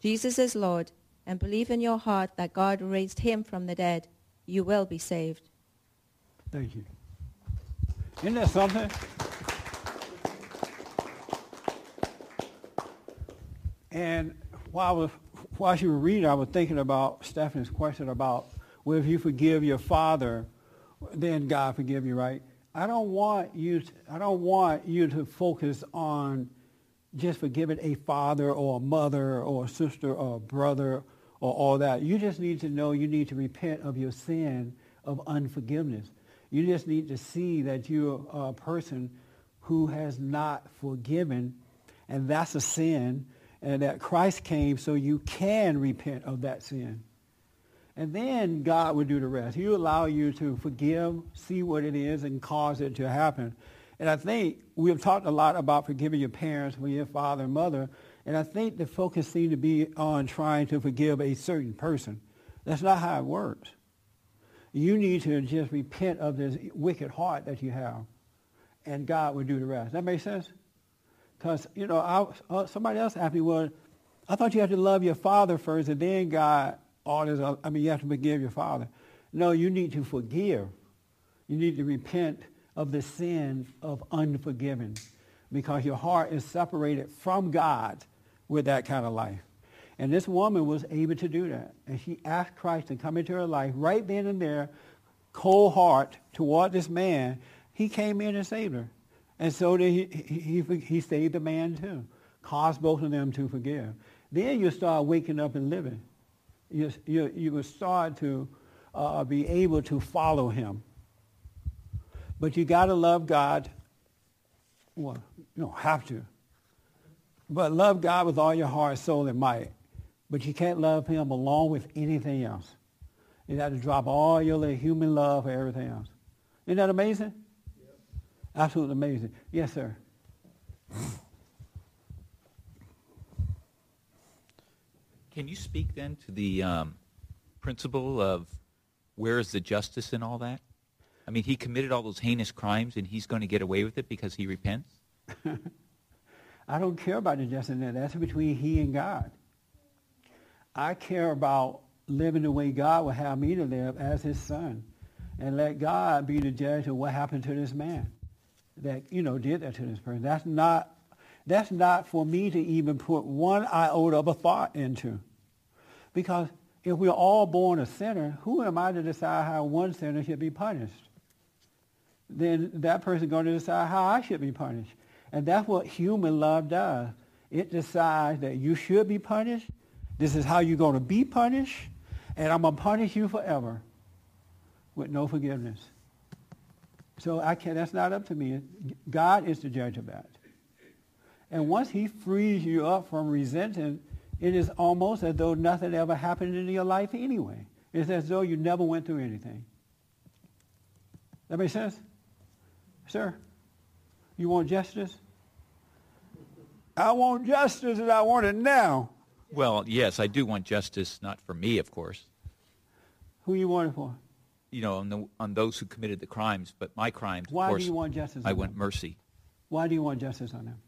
Jesus is Lord, and believe in your heart that God raised him from the dead, you will be saved. Thank you. Isn't that something? And while, was, while she was reading, I was thinking about Stephanie's question about, well, if you forgive your father, then God forgive you, right? I don't want you. To, I don't want you to focus on just forgiving a father or a mother or a sister or a brother or all that. You just need to know you need to repent of your sin of unforgiveness. You just need to see that you're a person who has not forgiven, and that's a sin, and that Christ came so you can repent of that sin. And then God will do the rest. He'll allow you to forgive, see what it is, and cause it to happen. And I think we've talked a lot about forgiving your parents, your father and mother, and I think the focus seems to be on trying to forgive a certain person. That's not how it works. You need to just repent of this wicked heart that you have, and God will do the rest. That makes sense? Because, you know, I, uh, somebody else asked me, well, I thought you had to love your father first, and then God, all this, I mean, you have to forgive your father. No, you need to forgive. You need to repent of the sin of unforgiving because your heart is separated from God with that kind of life. And this woman was able to do that. And she asked Christ to come into her life right then and there, cold heart toward this man. He came in and saved her. And so he, he, he, saved the man too, caused both of them to forgive. Then you start waking up and living. You, you, you will start to uh, be able to follow him. But you got to love God. Well, you don't have to. But love God with all your heart, soul, and might. But you can't love him along with anything else. You got to drop all your human love for everything else. Isn't that amazing? Absolutely amazing. Yes, sir. Can you speak then to the um, principle of where is the justice in all that? I mean, he committed all those heinous crimes, and he's going to get away with it because he repents. I don't care about the justice in that. That's between he and God. I care about living the way God would have me to live as his son, and let God be the judge of what happened to this man that you know did that to this person. That's not that's not for me to even put one iota of a thought into, because if we're all born a sinner, who am I to decide how one sinner should be punished? Then that person is going to decide how I should be punished. And that's what human love does. It decides that you should be punished. This is how you're going to be punished. And I'm going to punish you forever with no forgiveness. So I can't, that's not up to me. God is the judge of that. And once he frees you up from resenting it is almost as though nothing ever happened in your life anyway. It's as though you never went through anything. That makes sense? Sir, you want justice? I want justice and I want it now. Well, yes, I do want justice, not for me, of course. Who you want it for? You know, on, the, on those who committed the crimes, but my crimes, Why course, do you want justice I want them? mercy. Why do you want justice on them?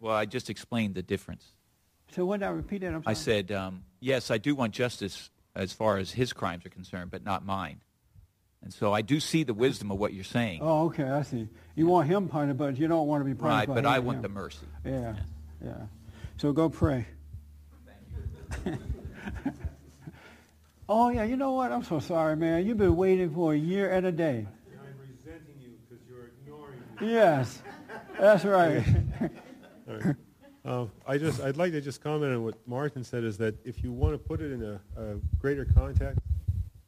Well, I just explained the difference. So did I repeat sorry. I said, um, yes, I do want justice as far as his crimes are concerned, but not mine. And so I do see the wisdom of what you're saying. Oh, okay, I see. You want him punished, but you don't want to be punished right, but I want him. the mercy. Yeah, yeah. So go pray. oh, yeah, you know what? I'm so sorry, man. You've been waiting for a year and a day. I'm resenting you because you're ignoring me. Yes, that's right. All right. Uh, I just, I'd like to just comment on what Martin said is that if you want to put it in a, a greater context,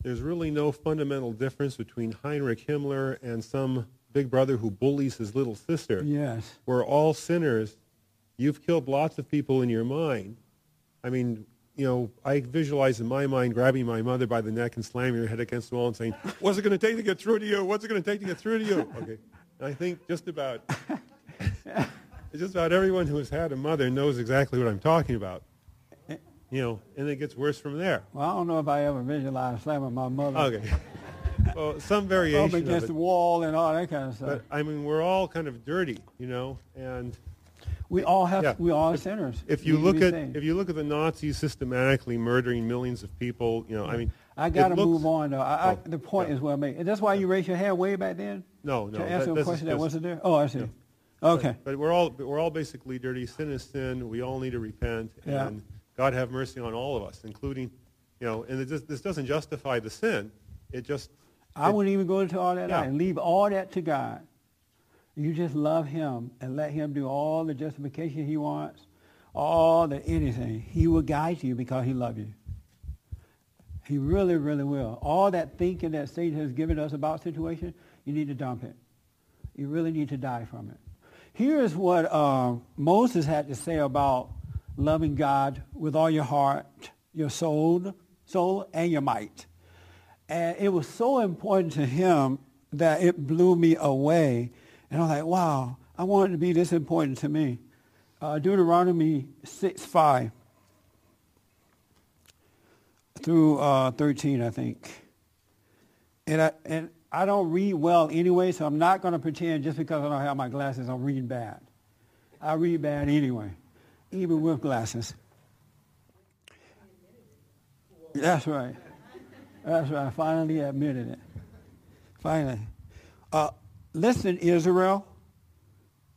there's really no fundamental difference between Heinrich Himmler and some big brother who bullies his little sister. Yes. We're all sinners. You've killed lots of people in your mind. I mean, you know, I visualize in my mind grabbing my mother by the neck and slamming her head against the wall and saying, what's it going to take to get through to you? What's it going to take to get through to you? Okay. And I think just about, just about everyone who has had a mother knows exactly what I'm talking about. You know, and it gets worse from there. Well, I don't know if I ever visualized slamming my mother. Okay. Well, some Up variation against of the wall and all that kind of stuff. But I mean, we're all kind of dirty, you know, and we all have. yeah. We all are If- sinners. If We you look at saved. if you look at the Nazis systematically murdering millions of people, you know, I mean, I got to move on though. I, I, Oh, the point yeah. is well made. That's why you raised your hand way back then. No, no. To answer that- a question that wasn't there. Oh, I see. Yeah. Okay. But, but we're all we're all basically dirty. Sin is sin. We all need to repent, and God have mercy on all of us, including, you know. And it just, this doesn't justify the sin. It just I it- wouldn't even go into all that Yeah. and leave all that to God. You just love Him and let Him do all the justification He wants, all the anything. He will guide you because He loves you. He really, really will. All that thinking that Satan has given us about situation, you need to dump it. You really need to die from it. Here's what uh, Moses had to say about loving God with all your heart, your soul, soul, and your might. And it was so important to him that it blew me away. And I was like, wow, I want it to be this important to me. Uh, Deuteronomy 6, 5 through uh, 13, I think. And I, and I don't read well anyway, so I'm not going to pretend just because I don't have my glasses, I'm reading bad. I read bad anyway, even with glasses. That's right. That's right. I finally admitted it. Finally. Uh, listen, Israel.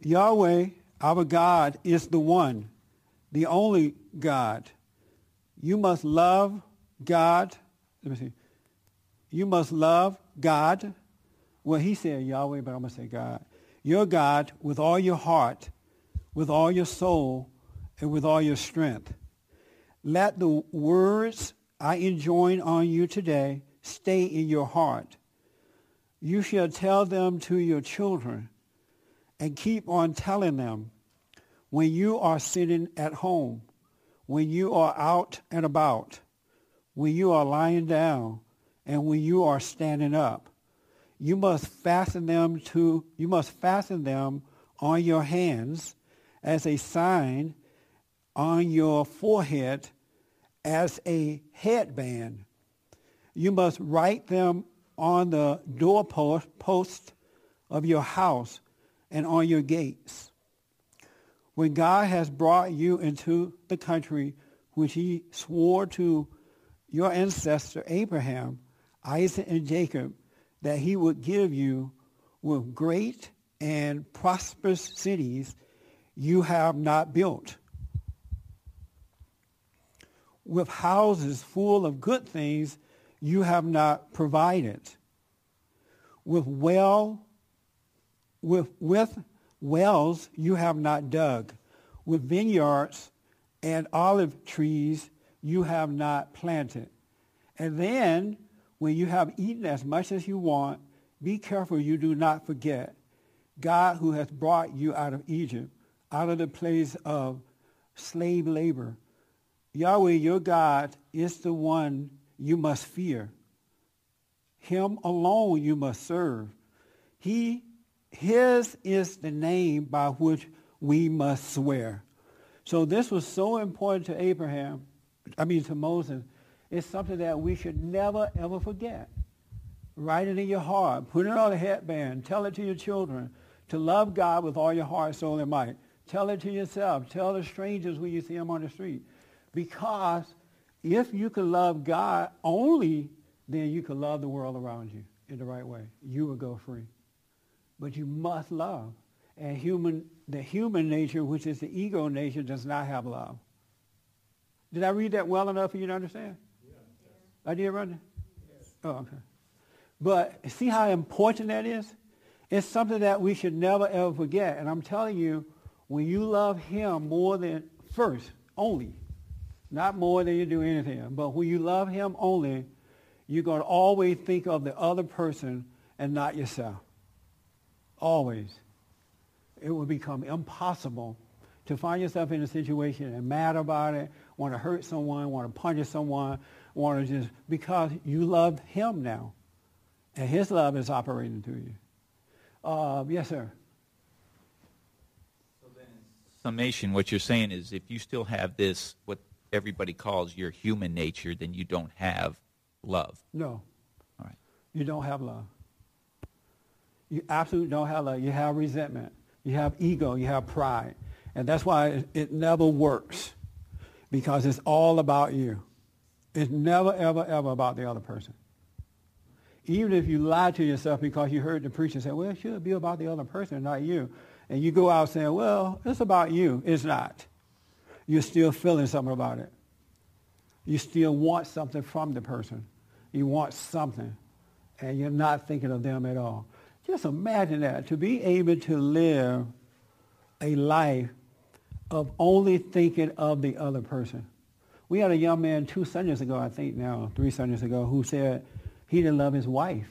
Yahweh, our God, is the one, the only God. You must love God. Let me see. You must love God. Well, he said Yahweh, but I'm going to say God. Your God with all your heart, with all your soul, and with all your strength. Let the words I enjoin on you today stay in your heart. You shall tell them to your children and keep on telling them when you are sitting at home, when you are out and about, when you are lying down, and when you are standing up. You must fasten them to you must fasten them on your hands as a sign on your forehead as a headband. You must write them on the doorpost post of your house and on your gates. When God has brought you into the country which he swore to your ancestor Abraham, Isaac, and Jacob that he would give you with great and prosperous cities you have not built, with houses full of good things you have not provided, with well with, with wells you have not dug, with vineyards and olive trees you have not planted. And then, when you have eaten as much as you want, be careful you do not forget God who has brought you out of Egypt, out of the place of slave labor. Yahweh, your God, is the one you must fear. Him alone you must serve. He his is the name by which we must swear. So this was so important to Abraham, I mean to Moses. It's something that we should never, ever forget. Write it in your heart. Put it on a headband. Tell it to your children. To love God with all your heart, soul, and might. Tell it to yourself. Tell the strangers when you see them on the street. Because if you can love God only, then you can love the world around you in the right way. You will go free but you must love. And human, the human nature, which is the ego nature, does not have love. Did I read that well enough for you to understand? Yeah. I did, Rodney? Yes. Oh, okay. But see how important that is? It's something that we should never, ever forget. And I'm telling you, when you love him more than first, only, not more than you do anything, but when you love him only, you're going to always think of the other person and not yourself. Always. It will become impossible to find yourself in a situation and mad about it, want to hurt someone, want to punish someone, want to just, because you love him now. And his love is operating through you. Uh, yes, sir. So then summation, what you're saying is if you still have this, what everybody calls your human nature, then you don't have love. No. All right. You don't have love. You absolutely don't have love. You have resentment. You have ego. You have pride. And that's why it, never works because it's all about you. It's never, ever, ever about the other person. Even if you lie to yourself because you heard the preacher say, well, it should be about the other person, not you. And you go out saying, well, it's about you. It's not. You're still feeling something about it. You still want something from the person. You want something. And you're not thinking of them at all. Just imagine that, to be able to live a life of only thinking of the other person. We had a young man two Sundays ago, I think now, three Sundays ago, who said he didn't love his wife.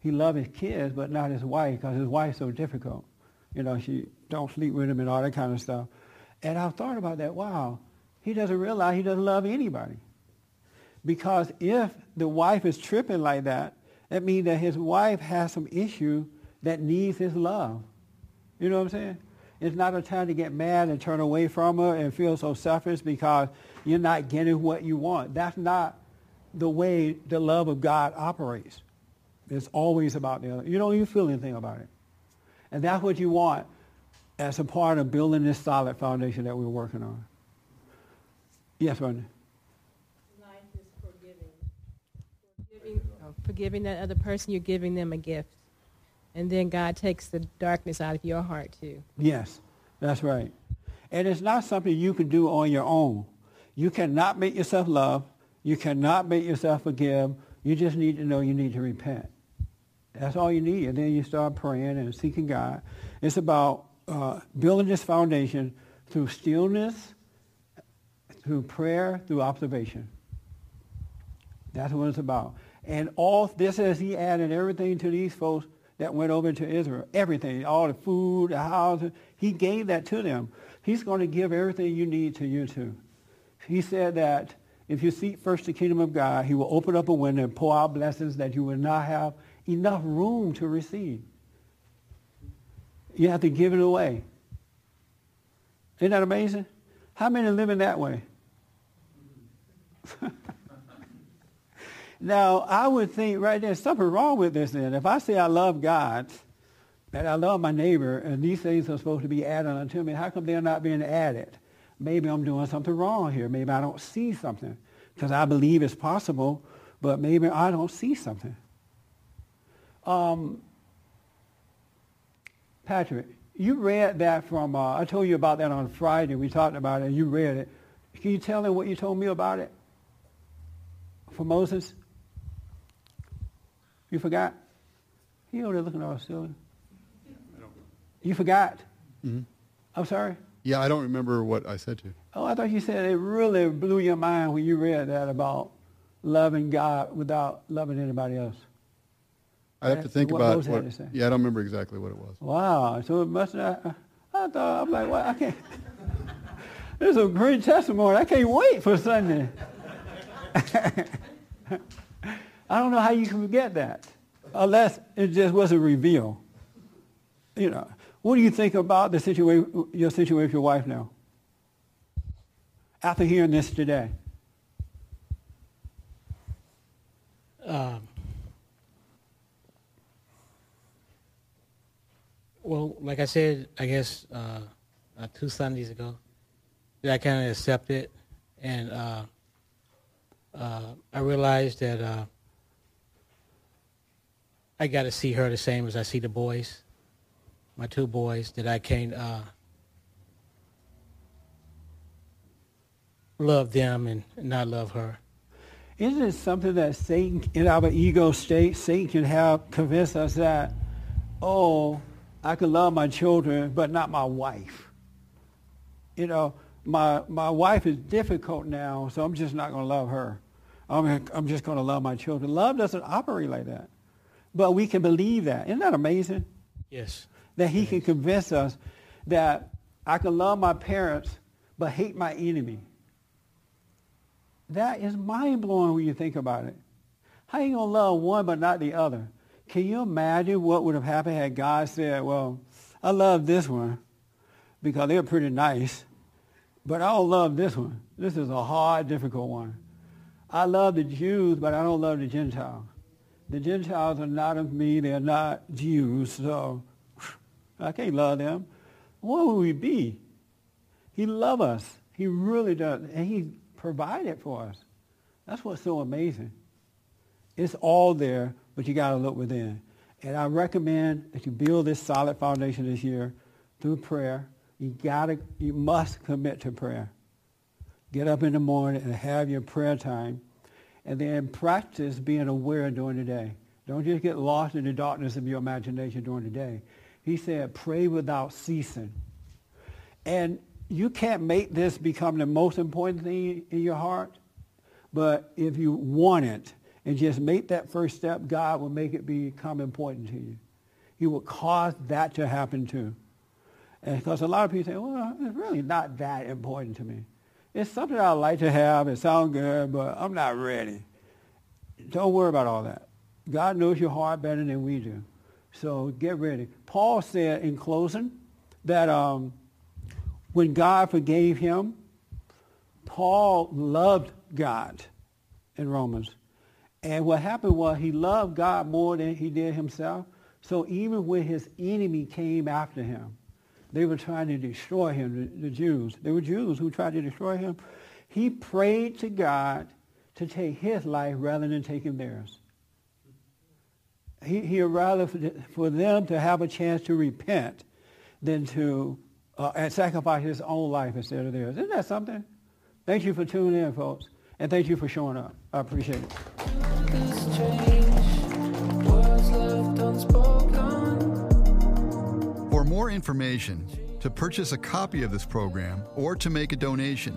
He loved his kids, but not his wife, because his wife's so difficult. You know, she don't sleep with him and all that kind of stuff. And I've thought about that. Wow, he doesn't realize he doesn't love anybody. Because if the wife is tripping like that, that means that his wife has some issue that needs his love. You know what I'm saying? It's not a time to get mad and turn away from her and feel so selfish because you're not getting what you want. That's not the way the love of God operates. It's always about the other. You don't even feel anything about it. And that's what you want as a part of building this solid foundation that we're working on. Yes, Rodney. forgiving Forgiving, uh forgiving that other person, you're giving them a gift. And then God takes the darkness out of your heart, too. Yes, that's right. And it's not something you can do on your own. You cannot make yourself love. You cannot make yourself forgive. You just need to know you need to repent. That's all you need. And then you start praying and seeking God. It's about uh, building this foundation through stillness, through prayer, through observation. That's what it's about. And all this as he added everything to these folks that went over to Israel. Everything, all the food, the houses. He gave that to them. He's going to give everything you need to you too. He said that if you seek first the kingdom of God, he will open up a window and pour out blessings that you will not have enough room to receive. You have to give it away. Isn't that amazing? How many live in that way? now, I would think right there, something wrong with this then. If I say I love God, and I love my neighbor, and these things are supposed to be added unto me, how come they're not being added? Maybe I'm doing something wrong here. Maybe I don't see something. Because I believe it's possible, but maybe I don't see something. Um, Patrick, you read that from, uh, I told you about that on Friday. We talked about it, and you read it. Can you tell them what you told me about it? For Moses? You forgot? He over there looking all silly. You forgot? Mm-hmm. I'm sorry? Yeah, I don't remember what I said to you. Oh, I thought you said it really blew your mind when you read that about loving God without loving anybody else. I have to think what about what. to. Yeah, I don't remember exactly what it was. Wow. So it must have, I thought, I'm like, well, I can't. This is a great testimony. I can't wait for Sunday. I don't know how you can forget that unless it just wasn't revealed. You know, what do you think about the situation, your situation with your wife now? After hearing this today. Um, well, like I said, I guess uh, uh, two Sundays ago, that I kind of accepted, and uh, uh, I realized that uh, I got to see her the same as I see the boys, my two boys. That I can't uh, love them and not love her. Isn't it something that Satan, in our ego state, Satan can have convince us that, oh, I can love my children, but not my wife. You know, my my wife is difficult now, so I'm just not going to love her. I'm I'm just going to love my children. Love doesn't operate like that, but we can believe that. Isn't that amazing? Yes. That He can convince us that I can love my parents, but hate my enemy. That is mind blowing when you think about it. How you gonna love one but not the other? Can you imagine what would have happened had God said, "Well, I love this one because they're pretty nice, but I don't love this one. This is a hard, difficult one. I love the Jews, but I don't love the Gentiles. The Gentiles are not of me; they're not Jews, so I can't love them. What would we be? He loves us. He really does, and He provided for us. That's what's so amazing. It's all there, but you got to look within. And I recommend that you build this solid foundation this year through prayer. You got to, you must commit to prayer. Get up in the morning and have your prayer time, and then practice being aware during the day. Don't just get lost in the darkness of your imagination during the day. He said, pray without ceasing. And you can't make this become the most important thing in your heart, but if you want it and just make that first step, God will make it become important to you. He will cause that to happen too. And because a lot of people say, well, it's really not that important to me. It's something I like to have. It sounds good, but I'm not ready. Don't worry about all that. God knows your heart better than we do. So get ready. Paul said in closing that um, when God forgave him, Paul loved God in Romans. And what happened was he loved God more than he did himself. So even when his enemy came after him, they were trying to destroy him, the, Jews. They were Jews who tried to destroy him. He prayed to God to take his life rather than taking theirs. he, he'd rather for, the- for them to have a chance to repent than to uh, and sacrifice his own life instead of theirs. Isn't that something? Thank you for tuning in, folks. And thank you for showing up. I appreciate it. For more information, to purchase a copy of this program, or to make a donation,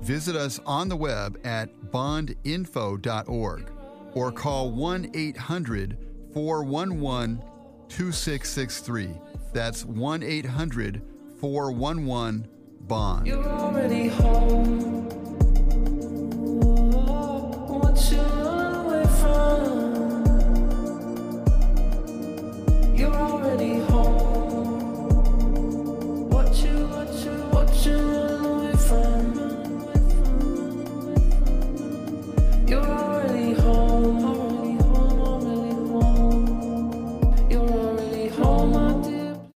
visit us on the web at bondinfo.org or call 1 800 411 2663. That's 1 800 411 BOND. You're already home.